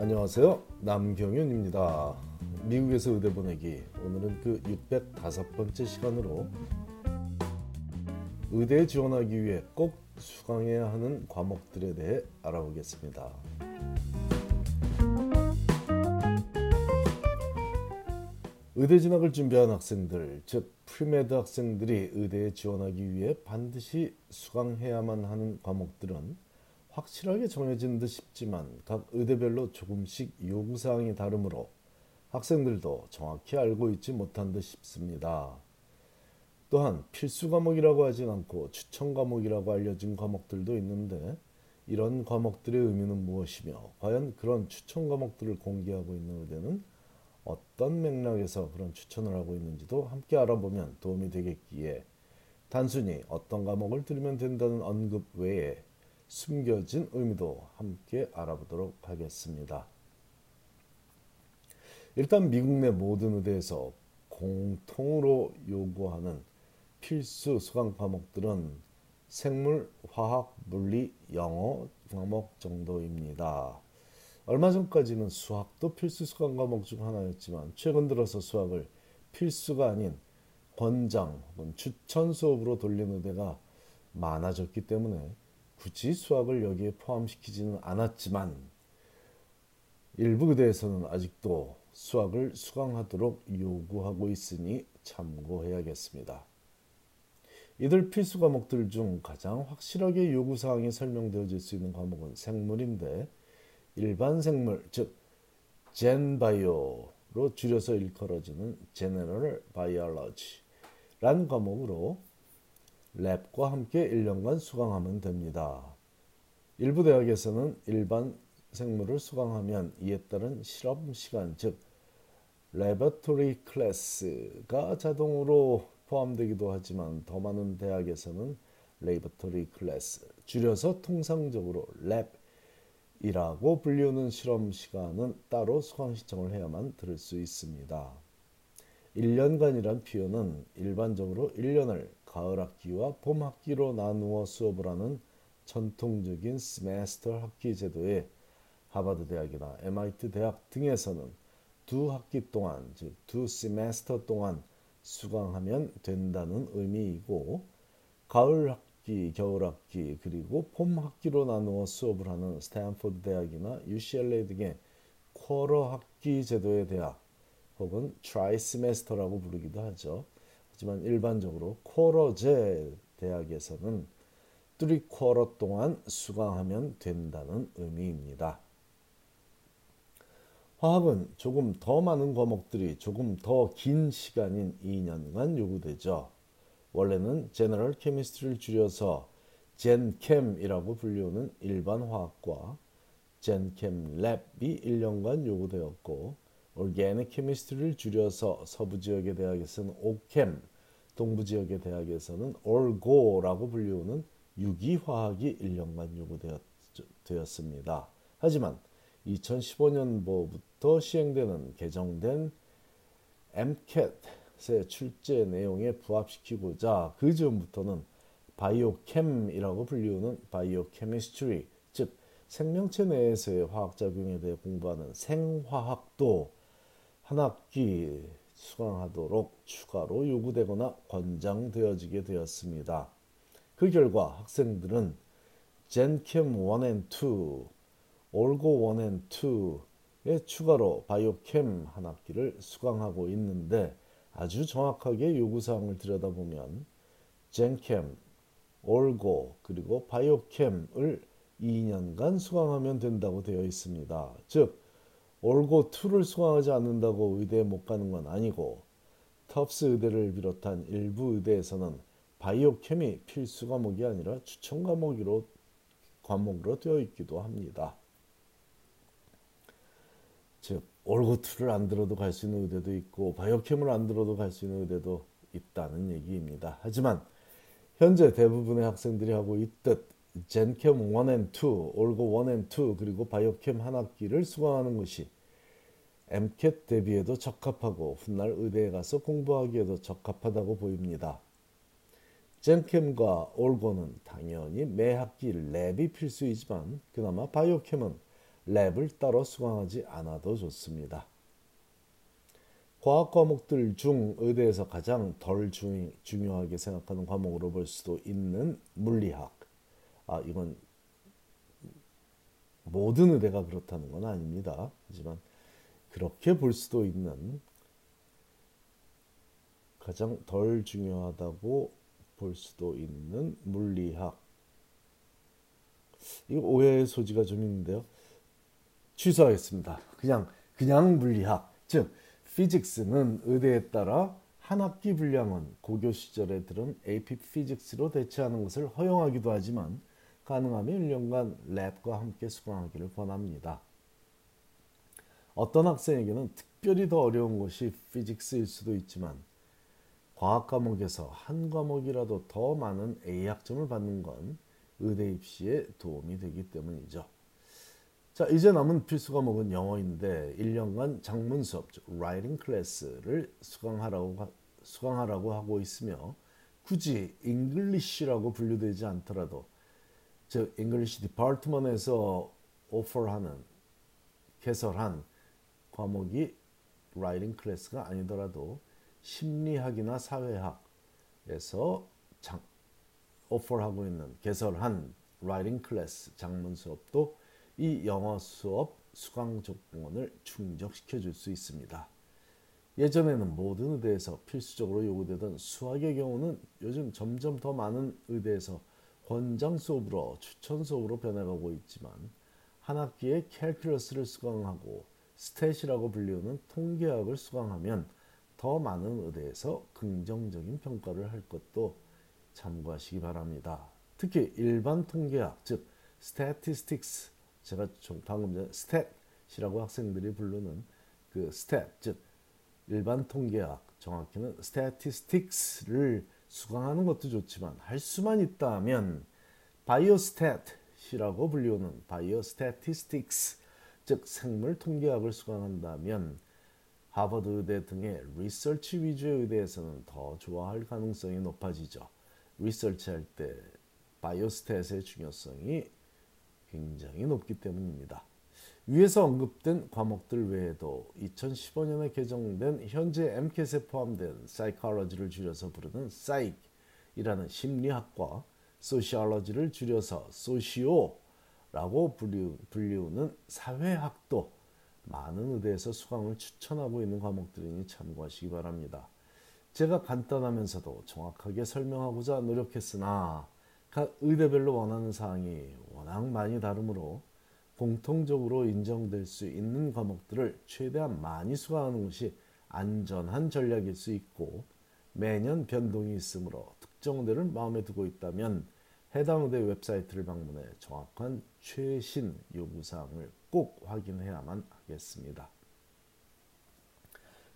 안녕하세요. 남경윤입니다. 미국에서 의대 보내기. 오늘은 그 605번째 시간으로 의대에 지원하기 위해 꼭 수강해야 하는 과목들에 대해 알아보겠습니다. 의대 진학을 준비한 학생들, 즉 pre-med 학생들이 의대에 지원하기 위해 반드시 수강해야만 하는 과목들은 확실하게 정해진 듯 싶지만 각 의대별로 조금씩 요구사항이 다르므로 학생들도 정확히 알고 있지 못한 듯 싶습니다. 또한 필수 과목이라고 하진 않고 추천 과목이라고 알려진 과목들도 있는데 이런 과목들의 의미는 무엇이며 과연 그런 추천 과목들을 공개하고 있는 의대는 어떤 맥락에서 그런 추천을 하고 있는지도 함께 알아보면 도움이 되겠기에 단순히 어떤 과목을 들으면 된다는 언급 외에 숨겨진 의미도 함께 알아보도록 하겠습니다. 일단 미국 내 모든 의대에서 공통으로 요구하는 필수 수강 과목들은 생물, 화학, 물리, 영어 과목 정도입니다. 얼마 전까지는 수학도 필수 수강 과목 중 하나였지만 최근 들어서 수학을 필수가 아닌 권장 혹은 추천 수업으로 돌린 의대가 많아졌기 때문에 굳이 수학을 여기에 포함시키지는 않았지만 일부 의대에서는 아직도 수학을 수강하도록 요구하고 있으니 참고해야겠습니다. 이들 필수 과목들 중 가장 확실하게 요구사항이 설명되어질 수 있는 과목은 생물인데 일반 생물 즉 Gen Bio로 줄여서 일컬어지는 General Biology란 과목으로 lab과 함께 1년간 수강하면 됩니다. 일부 대학에서는 일반 생물을 수강하면 이에 따른 실험 시간 즉 laboratory class가 자동으로 포함되기도 하지만 더 많은 대학에서는 laboratory class 줄여서 통상적으로 lab이라고 불리우는 실험 시간은 따로 수강 신청을 해야만 들을 수 있습니다. 1년간이란 표현은 일반적으로 1년을 가을 학기와 봄 학기로 나누어 수업을 하는 전통적인 semester 학기 제도에 하버드 대학이나 MIT 대학 등에서는 두 학기 동안 즉 두 semester 동안 수강하면 된다는 의미이고 가을 학기, 겨울 학기 그리고 봄 학기로 나누어 수업을 하는 스탠포드 대학이나 UCLA 등의 quarter 학기 제도의 대학 혹은 trisemester라고 부르기도 하죠. 하지만 일반적으로 quarter제 대학에서는 3 quarter 동안 수강하면 된다는 의미입니다. 화학은 조금 더 많은 과목들이 조금 더 긴 시간인 2년간 요구되죠. 원래는 제너럴 케미스트리를 줄여서 젠캠이라고 불리우는 일반 화학과 젠캠 랩이 1년간 요구되었고 올게닉 케미스트리를 줄여서 서부 지역의 대학에서는 오캠, 동부 지역의 대학에서는 올고라고 불리우는 유기화학이 1년간 요구되었습니다. 하지만 2015년부터 시행되는 개정된 MCAT의 출제 내용에 부합시키고자 그 즈음부터는 Biochem이라고 불리우는 Biochemistry 즉 생명체 내에서의 화학 작용에 대해 공부하는 생화학도 한 학기 수강하도록 추가로 요구되거나 권장되어지게 되었습니다. 그 결과 학생들은 Gen Chem 1 2, Orgo 1 2에 추가로 Biochem 한 학기를 수강하고 있는데 아주 정확하게 요구사항을 들여다보면 젠캠, 올고 그리고 바이오캠을 2년간 수강하면 된다고 되어 있습니다. 즉 올고 2를 수강하지 않는다고 의대에 못 가는 건 아니고 텁스 의대를 비롯한 일부 의대에서는 바이오캠이 필수 과목이 아니라 추천 과목으로 과목으로 되어 있기도 합니다. 즉 올고 2를 안 들어도 갈 수 있는 의대도 있고 바이오캠을 안 들어도 갈 수 있는 의대도 있다는 얘기입니다. 하지만 현재 대부분의 학생들이 하고 있듯 젠캠 1 2, 올고 1 2 그리고 바이오캠 한 학기를 수강하는 것이 MCAT 대비에도 적합하고 훗날 의대에 가서 공부하기에도 적합하다고 보입니다. 젠캠과 올고는 당연히 매 학기 랩이 필수이지만 그나마 바이오캠은 랩을 따로 수강하지 않아도 좋습니다. 과학 과목들 중 의대에서 가장 덜 중, 요하게 생각하는 과목으로 볼 수도 있는 물리학. 아, 이건 모든 의대가 그렇다는 건 아닙니다. 하지만 그렇게 볼 수도 있는 가장 덜 중요하다고 볼 수도 있는 물리학. 이거 오해의 소지가 좀 있는데요. 취소하겠습니다. 그냥 그냥 물리학. 즉 피직스는 의대에 따라 한 학기 분량은 고교 시절에 들은 AP 피직스로 대체하는 것을 허용하기도 하지만 가능하면 1년간 랩과 함께 수강하기를 권합니다. 어떤 학생에게는 특별히 더 어려운 것이 피직스일 수도 있지만 과학 과목에서 한 과목이라도 더 많은 A 학점을 받는 건 의대 입시에 도움이 되기 때문이죠. 자, 이제 남은 필수 과목은 영어인데 1년간 작문 수업, 즉 writing class를 수강하라고 수강하라고 하고 있으며 굳이 English라고 분류되지 않더라도 즉 English department에서 offer하는 개설한 과목이 writing class가 아니더라도 심리학이나 사회학에서 장, offer하고 있는 개설한 writing class 작문 수업도 이 영어 수업 수강 조건을 충족시켜 줄 수 있습니다. 예전에는 모든 의대에서 필수적으로 요구되던 수학의 경우는 요즘 점점 더 많은 의대에서 권장 수업으로 추천 수업으로 변해가고 있지만 한 학기에 calculus를 수강하고 stat이라고 불리우는 통계학을 수강하면 더 많은 의대에서 긍정적인 평가를 할 것도 참고하시기 바랍니다. 특히 일반 통계학 즉 statistics 제가 좀 방금 전에 stat이라고 학생들이 부르는 그 stat 즉 일반 통계학 정확히는 statistics를 수강하는 것도 좋지만 할 수만 있다면 biostat이라고 불리우는 biostatistics 즉 생물 통계학을 수강한다면 하버드 의대 등의 리서치 위주의 의대에서는 더 좋아할 가능성이 높아지죠. 리서치 할 때 바이오스탯의 중요성이 굉장히 높기 때문입니다. 위에서 언급된 과목들 외에도 2015년에 개정된 현재 MCAT에 포함된 사이콜로지를 줄여서 부르는 사이이라는 심리학과 소시올로지를 줄여서 소시오라고 불리우는 사회학도 많은 의대에서 수강을 추천하고 있는 과목들이니 참고하시기 바랍니다. 제가 간단하면서도 정확하게 설명하고자 노력했으나 각 의대별로 원하는 사항이 워낙 많이 다르므로 공통적으로 인정될 수 있는 과목들을 최대한 많이 수강하는 것이 안전한 전략일 수 있고 매년 변동이 있으므로 특정 의대를 마음에 두고 있다면 해당 의대 웹사이트를 방문해 정확한 최신 요구사항을 꼭 확인해야만 하겠습니다.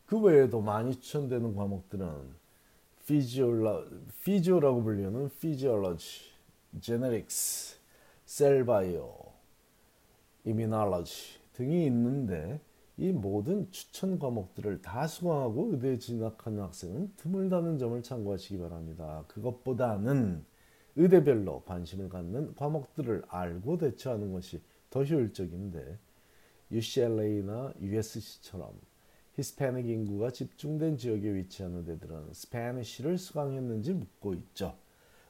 그 외에도 많이 추천되는 과목들은 physiolo, physio라고 불리는 physiology, genetics, cell bio, immunology 등이 있는데 이 모든 추천 과목들을 다 수강하고 의대에 진학하는 학생은 드물다는 점을 참고하시기 바랍니다. 그것보다는 의대별로 관심을 갖는 과목들을 알고 대처하는 것이 더 효율적인데 UCLA나 USC처럼 히스패닉 인구가 집중된 지역에 위치하는 의대들은 Spanish를 수강했는지 묻고 있죠.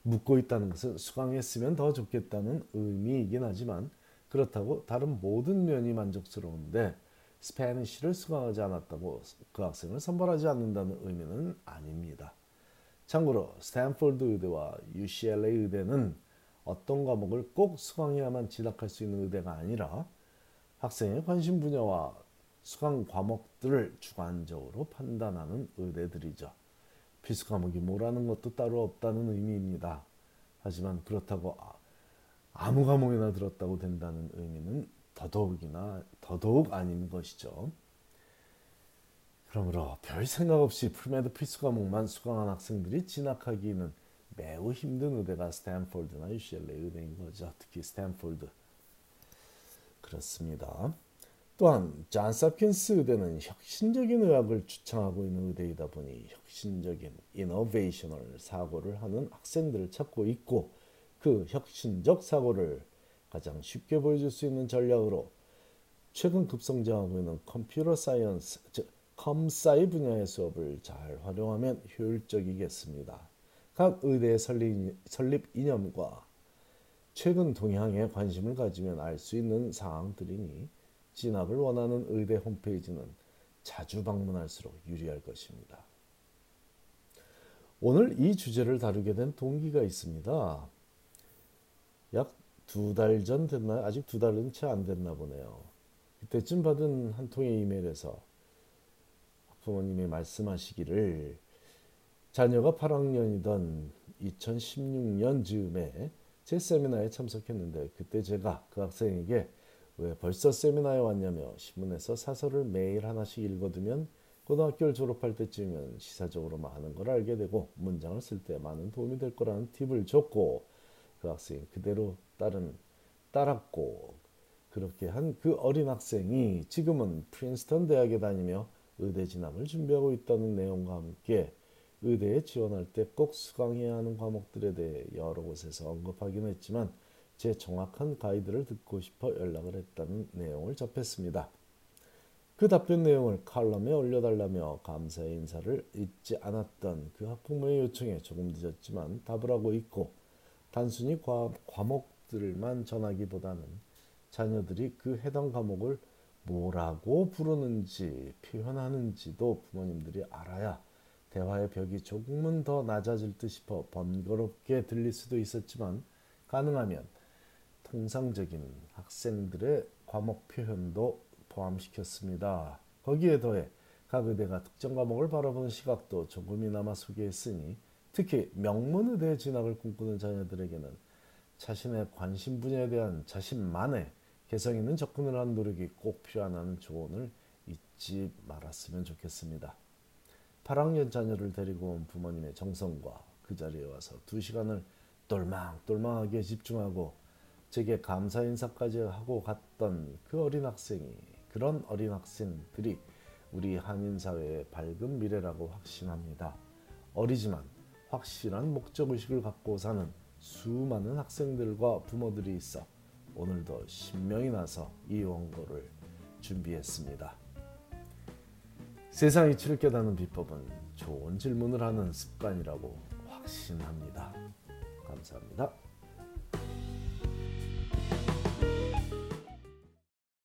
묻고 있다는 것은 수강했으면 더 좋겠다는 의미이긴 하지만 그렇다고 다른 모든 면이 만족스러운데 Spanish를 수강하지 않았다고 그 학생을 선발하지 않는다는 의미는 아닙니다. 참고로 스탠포드 의대와 UCLA 의대는 어떤 과목을 꼭 수강해야만 진학할 수 있는 의대가 아니라 학생의 관심 분야와 수강 과목들을 주관적으로 판단하는 의대들이죠. 필수 과목이 뭐라는 것도 따로 없다는 의미입니다. 하지만 그렇다고 아, 아무 과목이나 들었다고 된다는 의미는 더더욱이나 더더욱 아닌 것이죠. 그러므로 별 생각 없이 premed 필수 과목만 수강한 학생들이 진학하기는 매우 힘든 의대가 스탠포드나 UCLA 의대인 거죠. 특히 스탠포드. 그렇습니다. 또한 존스 홉킨스 의대는 혁신적인 의학을 추천하고 있는 의대이다 보니 혁신적인 innovational 사고를 하는 학생들을 찾고 있고 그 혁신적 사고를 가장 쉽게 보여줄 수 있는 전략으로 최근 급성장하고 있는 computer science, 즉 com sci 분야의 수업을 잘 활용하면 효율적이겠습니다. 각 의대의 설립, 이념과 최근 동향에 관심을 가지면 알 수 있는 사항들이니 진학을 원하는 의대 홈페이지는 자주 방문할수록 유리할 것입니다. 오늘 이 주제를 다루게 된 동기가 있습니다. 약 두 달 전 됐나요? 아직 두 달은 채 안 됐나 보네요. 그때쯤 받은 한 통의 이메일에서 부모님이 말씀하시기를 자녀가 8학년이던 2016년 즈음에 제 세미나에 참석했는데 그때 제가 그 학생에게 왜 벌써 세미나에 왔냐며 신문에서 사설을 매일 하나씩 읽어두면 고등학교를 졸업할 때쯤이면 시사적으로 많은 걸 알게 되고 문장을 쓸 때 많은 도움이 될 거라는 팁을 줬고 그 학생이 그대로 따른 따랐고 그렇게 한 그 어린 학생이 지금은 프린스턴 대학에 다니며 의대 진학을 준비하고 있다는 내용과 함께 의대에 지원할 때 꼭 수강해야 하는 과목들에 대해 여러 곳에서 언급하긴 했지만 제 정확한 가이드를 듣고 싶어 연락을 했다는 내용을 접했습니다. 그 답변 내용을 칼럼에 올려달라며 감사의 인사를 잊지 않았던 그 학부모의 요청에 조금 늦었지만 답을 하고 있고 단순히 과, 과목들만 전하기보다는 자녀들이 그 해당 과목을 뭐라고 부르는지 표현하는지도 부모님들이 알아야 대화의 벽이 조금은 더 낮아질 듯 싶어 번거롭게 들릴 수도 있었지만 가능하면 통상적인 학생들의 과목 표현도 포함시켰습니다. 거기에 더해 각 의대가 특정 과목을 바라보는 시각도 조금이나마 소개했으니 특히 명문의대 진학을 꿈꾸는 자녀들에게는 자신의 관심 분야에 대한 자신만의 개성 있는 접근을 한 노력이 꼭 필요하다는 조언을 잊지 말았으면 좋겠습니다. 8학년 자녀를 데리고 온 부모님의 정성과 그 자리에 와서 두 시간을 똘망똘망하게 집중하고 제게 감사 인사까지 하고 갔던 그 어린 학생이 그런 어린 학생들이 우리 한인 사회의 밝은 미래라고 확신합니다. 어리지만 확실한 목적 의식을 갖고 사는 수많은 학생들과 부모들이 있어 오늘도 신명이 나서 이 원고를 준비했습니다. 세상 이치를 깨닫는 비법은 좋은 질문을 하는 습관이라고 확신합니다. 감사합니다.